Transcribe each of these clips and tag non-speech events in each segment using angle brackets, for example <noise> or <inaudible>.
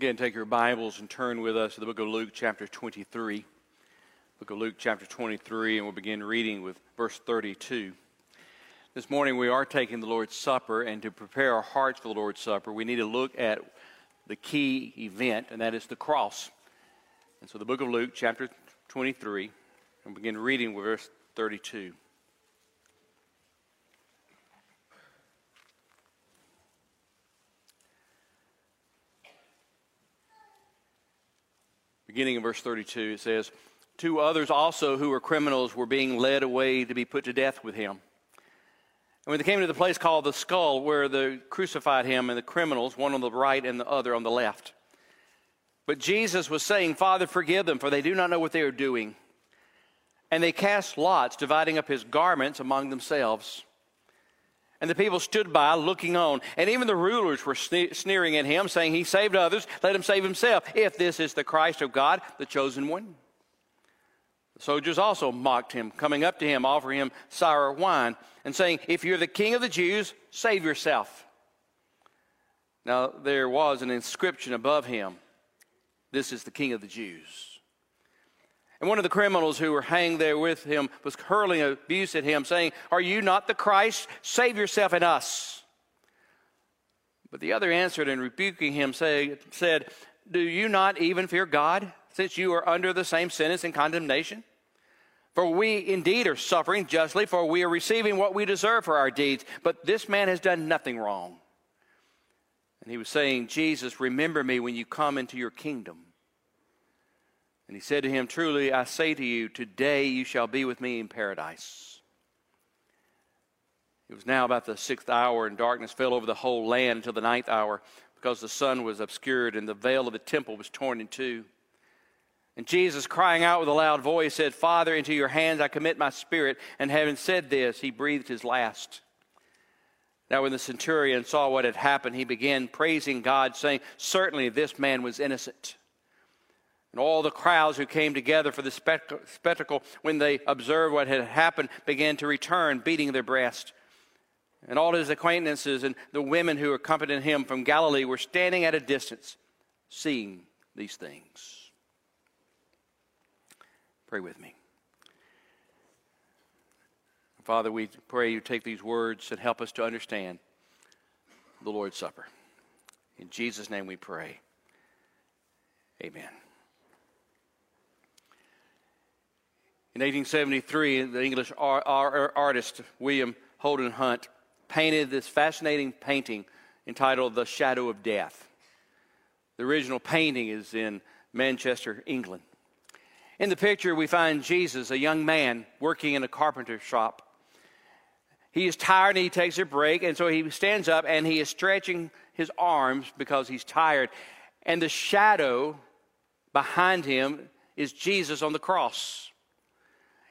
Again, take your Bibles and turn with us to the book of Luke, chapter 23. Book of Luke, chapter 23, and we'll begin reading with verse 32. This morning we are taking the Lord's Supper, and to prepare our hearts for the Lord's Supper, we need to look at the key event, and that is the cross. And so the book of Luke, chapter 23, and begin reading with verse 32. Beginning in verse 32, it says, Two others also who were criminals were being led away to be put to death with him. And when they came to the place called the skull, where they crucified him and the criminals, one on the right and the other on the left. But Jesus was saying, Father, forgive them, for they do not know what they are doing. And they cast lots, dividing up his garments among themselves. And the people stood by looking on. And even the rulers were sneering at him, saying, He saved others, let him save himself, if this is the Christ of God, the chosen one. The soldiers also mocked him, coming up to him, offering him sour wine, and saying, If you're the king of the Jews, save yourself. Now there was an inscription above him This is the king of the Jews. And one of the criminals who were hanged there with him was hurling abuse at him, saying, Are you not the Christ? Save yourself and us. But the other answered and rebuking him, say, said, Do you not even fear God, since you are under the same sentence and condemnation? For we indeed are suffering justly, for we are receiving what we deserve for our deeds. But this man has done nothing wrong. And he was saying, Jesus, remember me when you come into your kingdom. And he said to him, Truly I say to you, today you shall be with me in paradise. It was now about the sixth hour, and darkness fell over the whole land until the ninth hour, because the sun was obscured and the veil of the temple was torn in two. And Jesus, crying out with a loud voice, said, Father, into your hands I commit my spirit. And having said this, he breathed his last. Now, when the centurion saw what had happened, he began praising God, saying, Certainly this man was innocent. And all the crowds who came together for the spectacle, when they observed what had happened, began to return, beating their breast. And all his acquaintances and the women who accompanied him from Galilee were standing at a distance, seeing these things. Pray with me. Father, we pray you take these words and help us to understand the Lord's Supper. In Jesus' name we pray. Amen. In 1873, the English artist William Holman Hunt painted this fascinating painting entitled The Shadow of Death. The original painting is in Manchester, England. In the picture, we find Jesus, a young man working in a carpenter shop. He is tired and he takes a break, and so he stands up and he is stretching his arms because he's tired. And the shadow behind him is Jesus on the cross.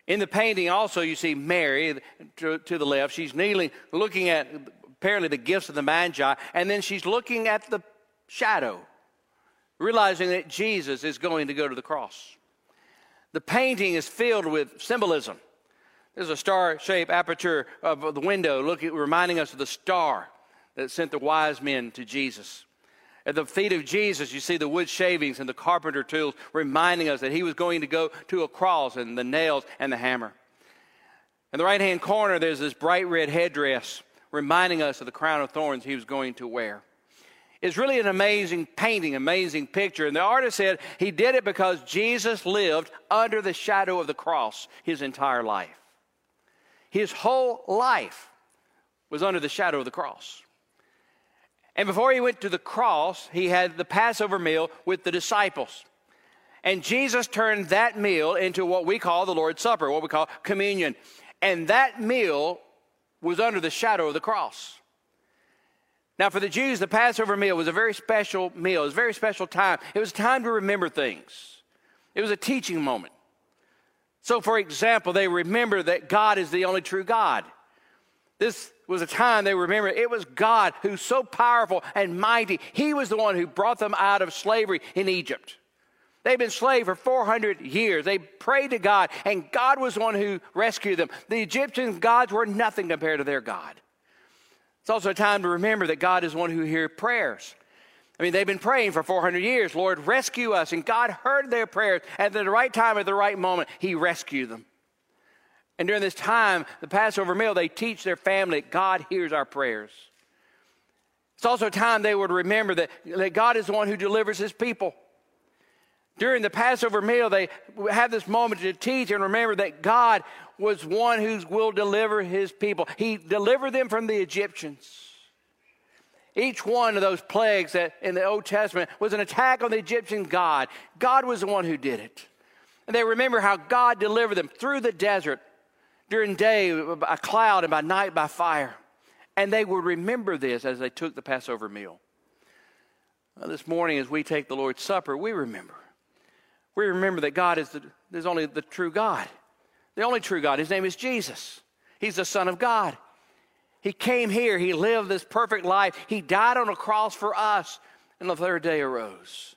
In the painting, also, you see Mary to, to, the left. She's kneeling, looking at apparently the gifts of the Magi, and then she's looking at the shadow, realizing that Jesus is going to go to the cross. The painting is filled with symbolism. There's a star shaped aperture of the window, looking, reminding us of the star that sent the wise men to Jesus. At the feet of Jesus, you see the wood shavings and the carpenter tools reminding us that he was going to go to a cross and the nails and the hammer. In the right hand corner, there's this bright red headdress reminding us of the crown of thorns he was going to wear. It's really an amazing painting, amazing picture. And the artist said he did it because Jesus lived under the shadow of the cross his entire life. His whole life was under the shadow of the cross. And before he went to the cross, he had the Passover meal with the disciples. And Jesus turned that meal into what we call the Lord's Supper, what we call communion. And that meal was under the shadow of the cross. Now, for the Jews, the Passover meal was a very special meal. It was a very special time. It was a time to remember things, it was a teaching moment. So, for example, they remember that God is the only true God. This was a time they remember it was God who's so powerful and mighty. He was the one who brought them out of slavery in Egypt. They've been slaves for 400 years. They prayed to God, and God was the one who rescued them. The Egyptian gods were nothing compared to their God. It's also a time to remember that God is one who hears prayers. I mean, they've been praying for 400 years, Lord, rescue us. And God heard their prayers. At the right time, at the right moment, He rescued them. And during this time, the Passover meal, they teach their family that God hears our prayers. It's also a time they would remember that, that God is the one who delivers His people. During the Passover meal, they have this moment to teach and remember that God was one who will deliver His people. He delivered them from the Egyptians. Each one of those plagues that in the Old Testament was an attack on the Egyptian God. God was the one who did it. And they remember how God delivered them through the desert during day by cloud and by night by fire. And they would remember this as they took the Passover meal. Well, this morning, as we take the Lord's Supper, we remember. We remember that God is, the, is only the true God, the only true God. His name is Jesus. He's the Son of God. He came here, He lived this perfect life, He died on a cross for us, and the third day arose.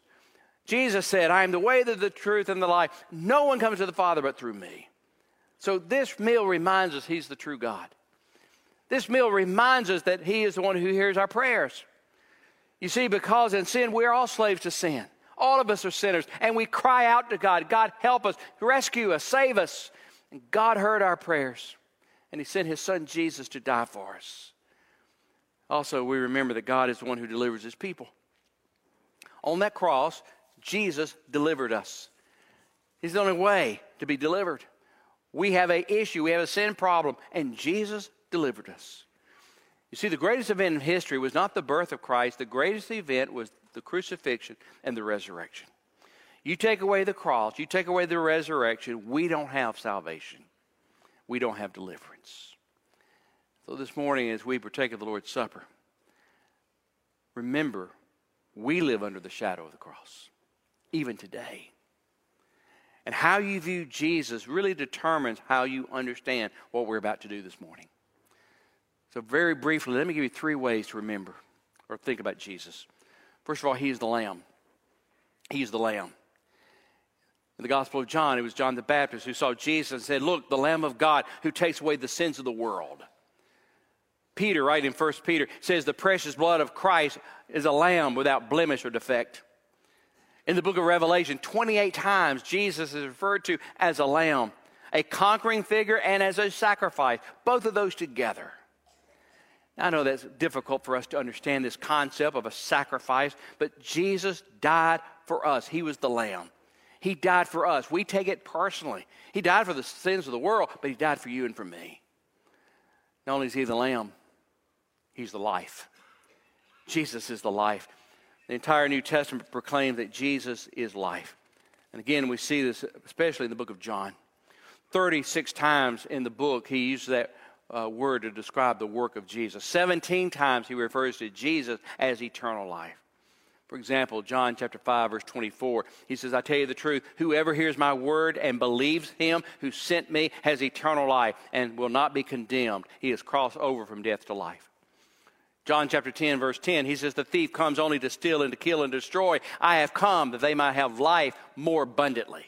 Jesus said, I am the way, the, the truth, and the life. No one comes to the Father but through me. So this meal reminds us He's the true God. This meal reminds us that He is the one who hears our prayers. You see, because in sin, we're all slaves to sin. All of us are sinners, and we cry out to God God, help us, rescue us, save us. And God heard our prayers, and He sent His Son Jesus to die for us. Also, we remember that God is the one who delivers His people. On that cross, Jesus delivered us. He's the only way to be delivered. We have a issue, we have a sin problem, and Jesus delivered us. You see, the greatest event in history was not the birth of Christ, the greatest event was the crucifixion and the resurrection. You take away the cross, you take away the resurrection, we don't have salvation. We don't have deliverance. So this morning, as we partake of the Lord's Supper, remember we live under the shadow of the cross, even today. And how you view Jesus really determines how you understand what we're about to do this morning. So, very briefly, let me give you three ways to remember or think about Jesus. First of all, He is the Lamb. He is the Lamb. In the Gospel of John, it was John the Baptist who saw Jesus and said, Look, the Lamb of God who takes away the sins of the world. Peter, right in 1 Peter, says, The precious blood of Christ is a lamb without blemish or defect. In the book of Revelation, 28 times Jesus is referred to as a lamb, a conquering figure, and as a sacrifice, both of those together. I know that's difficult for us to understand this concept of a sacrifice, but Jesus died for us. He was the lamb. He died for us. We take it personally. He died for the sins of the world, but He died for you and for me. Not only is He the lamb, He's the life. Jesus is the life. The entire New Testament proclaims that Jesus is life. And again, we see this especially in the book of John. 36 times in the book, he uses that uh, word to describe the work of Jesus. 17 times he refers to Jesus as eternal life. For example, John chapter 5, verse 24, he says, I tell you the truth, whoever hears my word and believes him who sent me has eternal life and will not be condemned. He has crossed over from death to life. John chapter 10, verse 10, he says, The thief comes only to steal and to kill and destroy. I have come that they might have life more abundantly.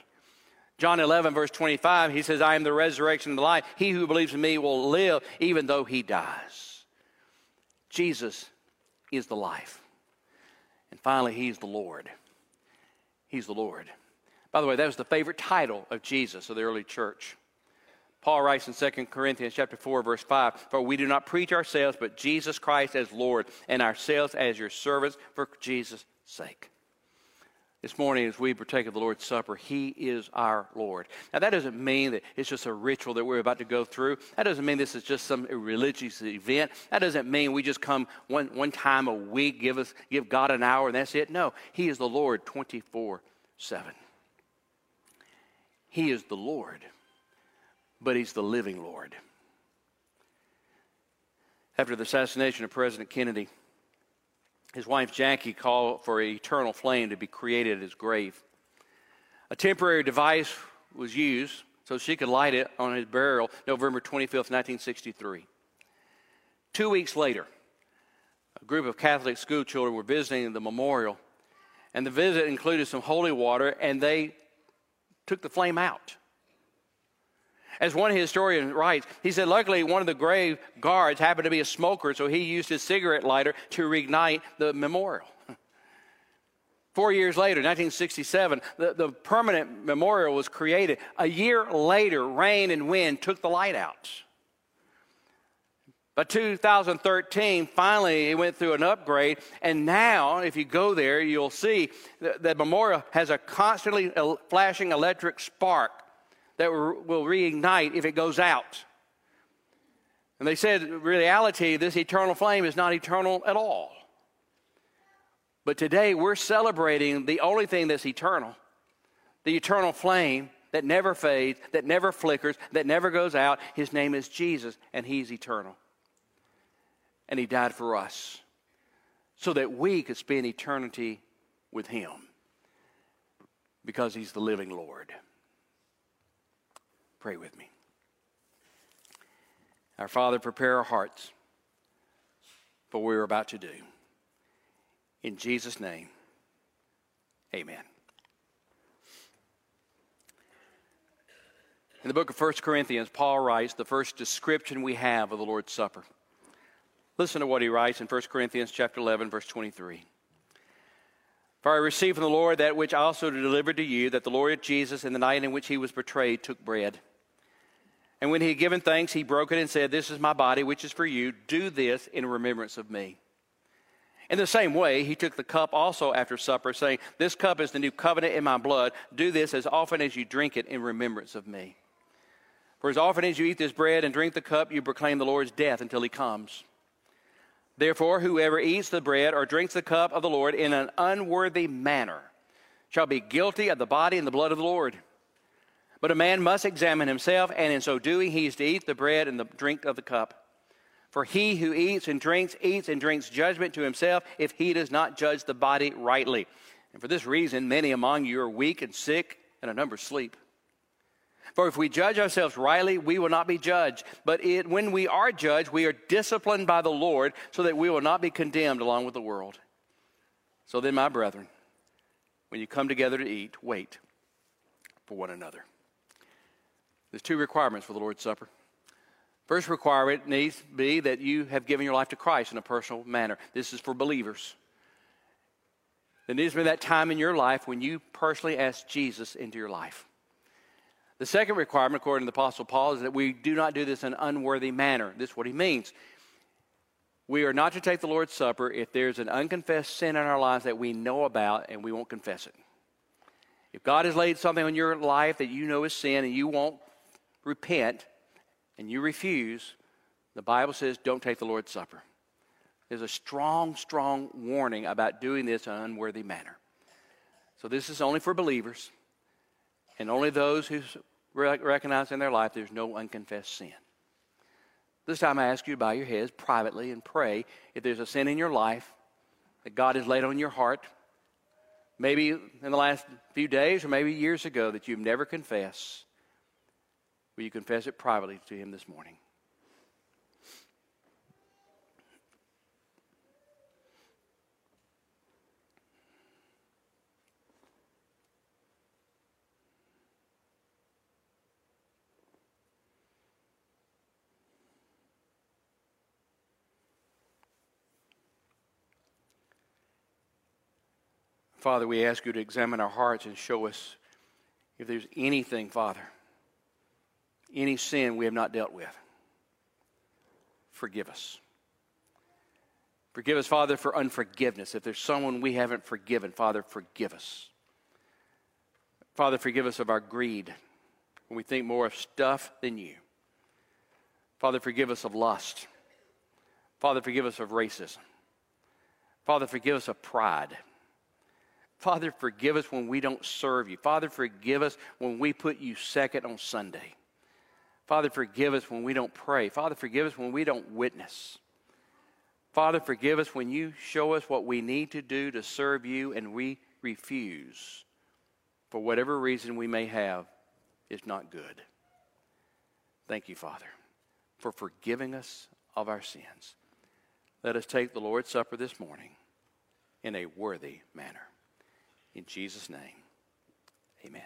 John 11, verse 25, he says, I am the resurrection and the life. He who believes in me will live even though he dies. Jesus is the life. And finally, he's the Lord. He's the Lord. By the way, that was the favorite title of Jesus of the early church. Paul writes in 2 Corinthians chapter 4, verse 5, For we do not preach ourselves, but Jesus Christ as Lord, and ourselves as your servants for Jesus' sake. This morning, as we partake of the Lord's Supper, He is our Lord. Now, that doesn't mean that it's just a ritual that we're about to go through. That doesn't mean this is just some religious event. That doesn't mean we just come one, one time a week, give, us, give God an hour, and that's it. No, He is the Lord 24 7. He is the Lord but he's the living Lord. After the assassination of President Kennedy, his wife Jackie called for an eternal flame to be created at his grave. A temporary device was used so she could light it on his burial November 25th, 1963. Two weeks later, a group of Catholic school children were visiting the memorial, and the visit included some holy water, and they took the flame out. As one historian writes, he said, luckily, one of the grave guards happened to be a smoker, so he used his cigarette lighter to reignite the memorial. <laughs> Four years later, 1967, the, the permanent memorial was created. A year later, rain and wind took the light out. By 2013, finally, it went through an upgrade, and now, if you go there, you'll see that the memorial has a constantly uh, flashing electric spark that will reignite if it goes out. And they said, reality, this eternal flame is not eternal at all. But today, we're celebrating the only thing that's eternal the eternal flame that never fades, that never flickers, that never goes out. His name is Jesus, and He's eternal and he died for us so that we could spend eternity with him because he's the living Lord. Pray with me. Our Father, prepare our hearts for what we're about to do. In Jesus' name, amen. In the book of 1 Corinthians, Paul writes the first description we have of the Lord's Supper. Listen to what he writes in 1 Corinthians chapter 11 verse 23. For I received from the Lord that which I also delivered to you that the Lord Jesus in the night in which he was betrayed took bread. And when he had given thanks he broke it and said, "This is my body which is for you. Do this in remembrance of me." In the same way, he took the cup also after supper, saying, This cup is the new covenant in my blood. Do this as often as you drink it in remembrance of me. For as often as you eat this bread and drink the cup, you proclaim the Lord's death until he comes. Therefore, whoever eats the bread or drinks the cup of the Lord in an unworthy manner shall be guilty of the body and the blood of the Lord. But a man must examine himself, and in so doing, he is to eat the bread and the drink of the cup. For he who eats and drinks, eats and drinks judgment to himself if he does not judge the body rightly. And for this reason, many among you are weak and sick, and a number sleep. For if we judge ourselves rightly, we will not be judged. But it, when we are judged, we are disciplined by the Lord so that we will not be condemned along with the world. So then, my brethren, when you come together to eat, wait for one another. There's two requirements for the Lord's Supper. First requirement needs to be that you have given your life to Christ in a personal manner. This is for believers. There needs to be that time in your life when you personally ask Jesus into your life. The second requirement, according to the Apostle Paul, is that we do not do this in an unworthy manner. This is what he means. We are not to take the Lord's Supper if there's an unconfessed sin in our lives that we know about and we won't confess it. If God has laid something on your life that you know is sin and you won't repent and you refuse, the Bible says don't take the Lord's Supper. There's a strong, strong warning about doing this in an unworthy manner. So this is only for believers and only those who recognize in their life there's no unconfessed sin. This time I ask you to bow your heads privately and pray if there's a sin in your life that God has laid on your heart, maybe in the last few days or maybe years ago that you've never confessed. Will you confess it privately to Him this morning? Father, we ask you to examine our hearts and show us if there's anything, Father, any sin we have not dealt with. Forgive us. Forgive us, Father, for unforgiveness. If there's someone we haven't forgiven, Father, forgive us. Father, forgive us of our greed when we think more of stuff than you. Father, forgive us of lust. Father, forgive us of racism. Father, forgive us of pride. Father, forgive us when we don't serve you. Father, forgive us when we put you second on Sunday. Father, forgive us when we don't pray. Father, forgive us when we don't witness. Father, forgive us when you show us what we need to do to serve you and we refuse. For whatever reason we may have, is not good. Thank you, Father, for forgiving us of our sins. Let us take the Lord's Supper this morning in a worthy manner. In Jesus' name, amen.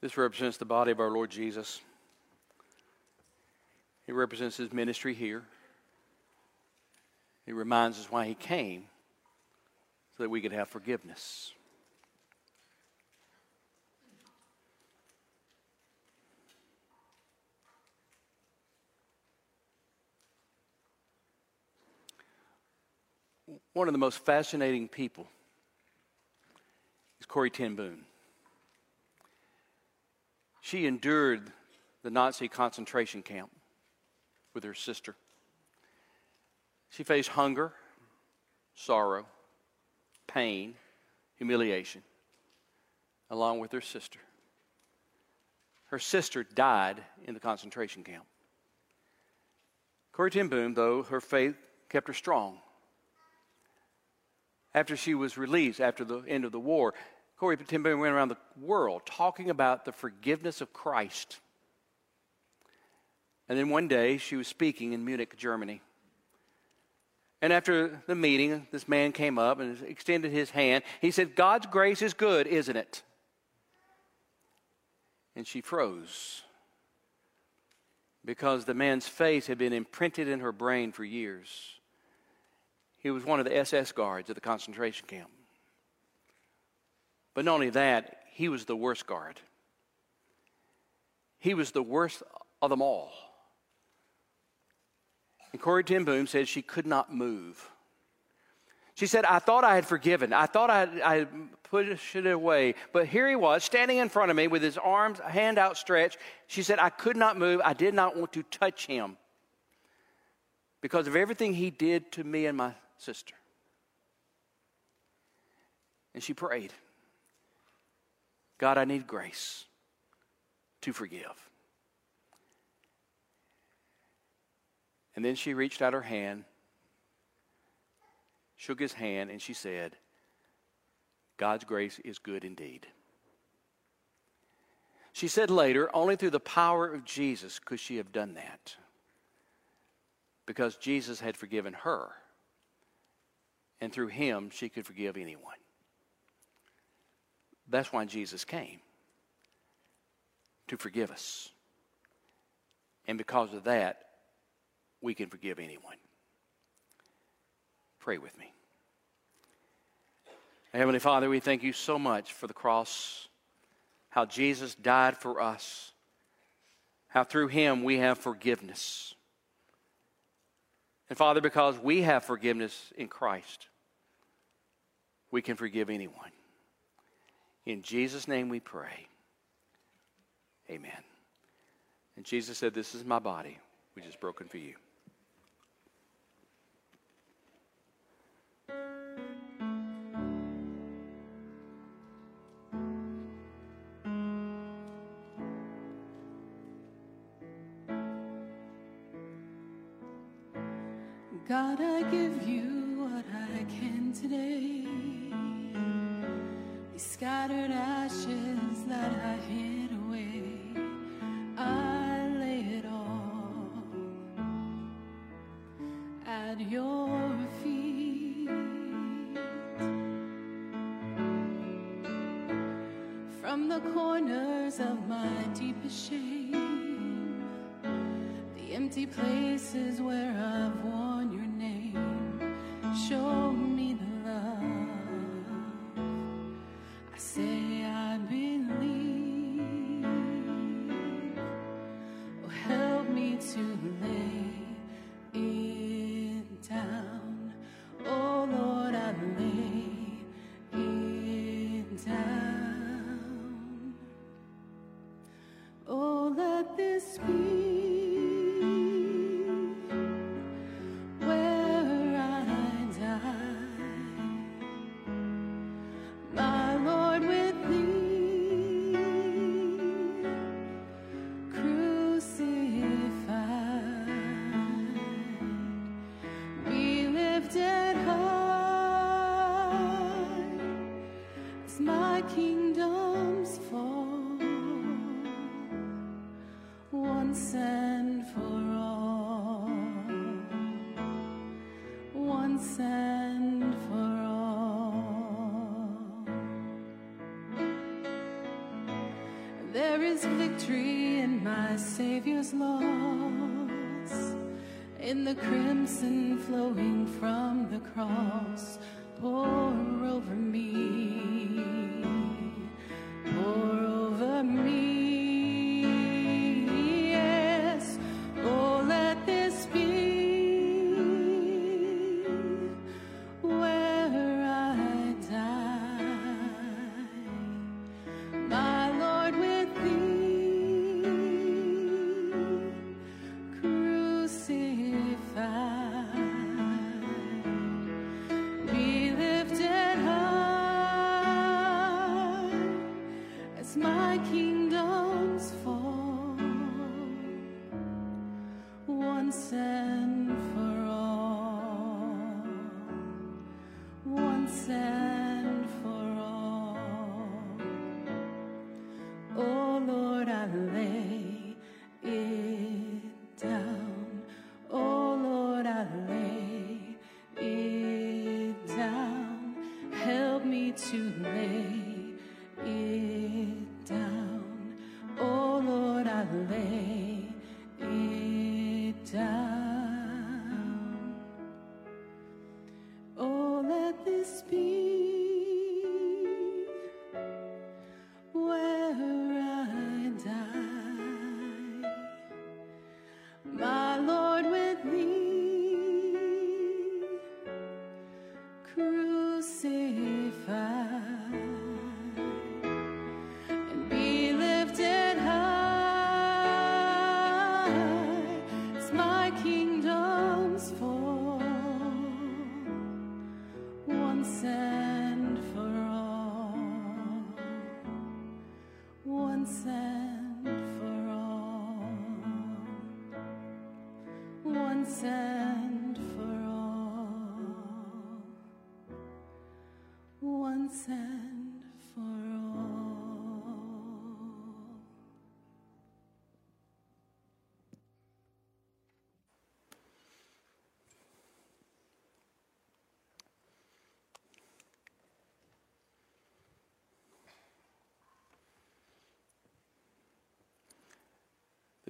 This represents the body of our Lord Jesus. It represents his ministry here. It reminds us why he came, so that we could have forgiveness. One of the most fascinating people is Corrie ten Boom. She endured the Nazi concentration camp with her sister. She faced hunger, sorrow, pain, humiliation, along with her sister. Her sister died in the concentration camp. Corrie ten Boom, though, her faith kept her strong. After she was released, after the end of the war, Corrie ten Boom went around the world talking about the forgiveness of Christ. And then one day she was speaking in Munich, Germany. And after the meeting, this man came up and extended his hand. He said, God's grace is good, isn't it? And she froze because the man's face had been imprinted in her brain for years. He was one of the SS guards at the concentration camp. But not only that, he was the worst guard. He was the worst of them all. And Corrie ten Boom said she could not move. She said, I thought I had forgiven. I thought I, I pushed it away. But here he was, standing in front of me with his arms, hand outstretched. She said, I could not move. I did not want to touch him because of everything he did to me and my sister. And she prayed God, I need grace to forgive. And then she reached out her hand, shook his hand, and she said, God's grace is good indeed. She said later, only through the power of Jesus could she have done that. Because Jesus had forgiven her. And through him, she could forgive anyone. That's why Jesus came to forgive us. And because of that, we can forgive anyone. Pray with me. Heavenly Father, we thank you so much for the cross, how Jesus died for us, how through him we have forgiveness. And Father, because we have forgiveness in Christ, we can forgive anyone. In Jesus' name we pray. Amen. And Jesus said, This is my body, which is broken for you. God, I give you what I can today. Scattered ashes that I hid away, I lay it all at your feet. From the corners of my deepest shame, the empty places where I've worn your name, show kingdoms fall once and for all, once and for all. There is victory in my Savior's loss, in the crimson flowing from the cross. Pour over me,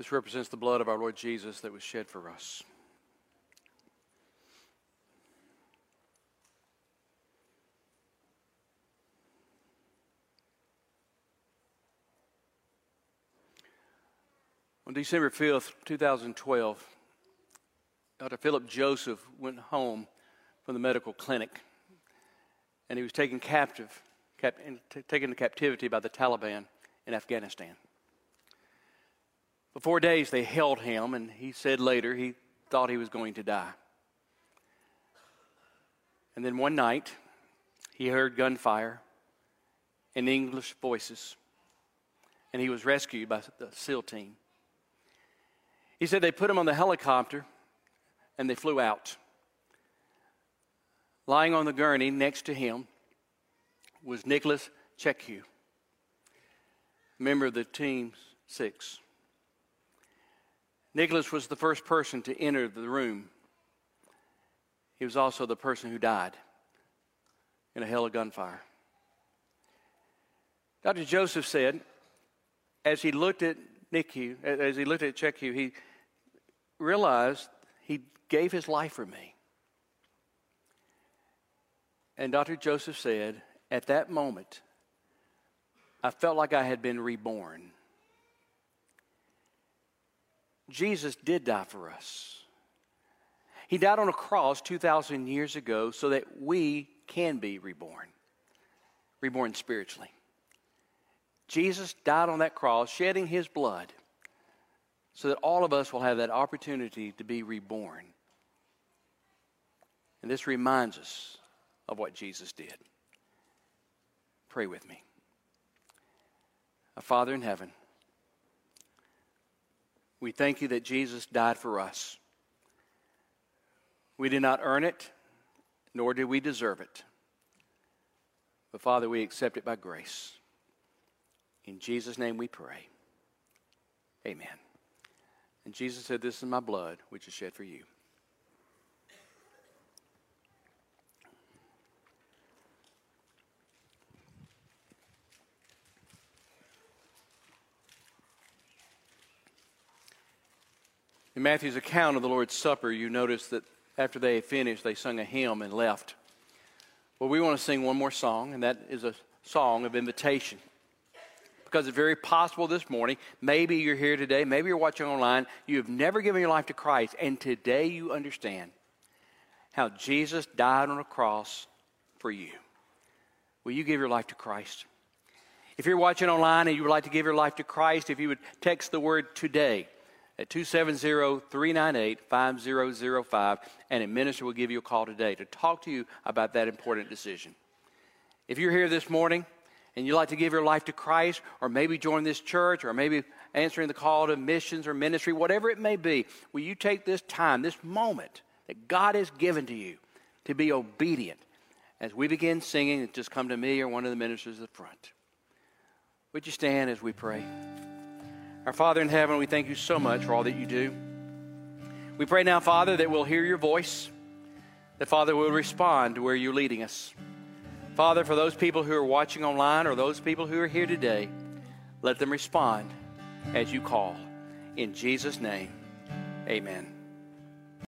This represents the blood of our Lord Jesus that was shed for us. On December 5th, 2012, Dr. Philip Joseph went home from the medical clinic and he was taken captive, taken to captivity by the Taliban in Afghanistan. For four days, they held him, and he said later he thought he was going to die. And then one night, he heard gunfire and English voices, and he was rescued by the SEAL team. He said they put him on the helicopter and they flew out. Lying on the gurney next to him was Nicholas Checque, member of the Team Six. Nicholas was the first person to enter the room. He was also the person who died in a hell of gunfire. Dr. Joseph said, as he looked at Nicky, as he looked at Checque, he realized he gave his life for me. And Dr. Joseph said, at that moment, I felt like I had been reborn. Jesus did die for us. He died on a cross 2,000 years ago so that we can be reborn, reborn spiritually. Jesus died on that cross, shedding his blood, so that all of us will have that opportunity to be reborn. And this reminds us of what Jesus did. Pray with me. Our Father in heaven, we thank you that Jesus died for us. We did not earn it, nor did we deserve it. But Father, we accept it by grace. In Jesus' name we pray. Amen. And Jesus said, This is my blood, which is shed for you. In Matthew's account of the Lord's Supper, you notice that after they had finished, they sung a hymn and left. Well, we want to sing one more song, and that is a song of invitation. Because it's very possible this morning, maybe you're here today, maybe you're watching online, you have never given your life to Christ, and today you understand how Jesus died on a cross for you. Will you give your life to Christ? If you're watching online and you would like to give your life to Christ, if you would text the word today at 270-398-5005 and a minister will give you a call today to talk to you about that important decision. If you're here this morning and you'd like to give your life to Christ or maybe join this church or maybe answering the call to missions or ministry, whatever it may be, will you take this time, this moment that God has given to you to be obedient? As we begin singing, just come to me or one of the ministers at the front. Would you stand as we pray? Our Father in heaven, we thank you so much for all that you do. We pray now, Father, that we'll hear your voice, that, Father, we'll respond to where you're leading us. Father, for those people who are watching online or those people who are here today, let them respond as you call. In Jesus' name, amen.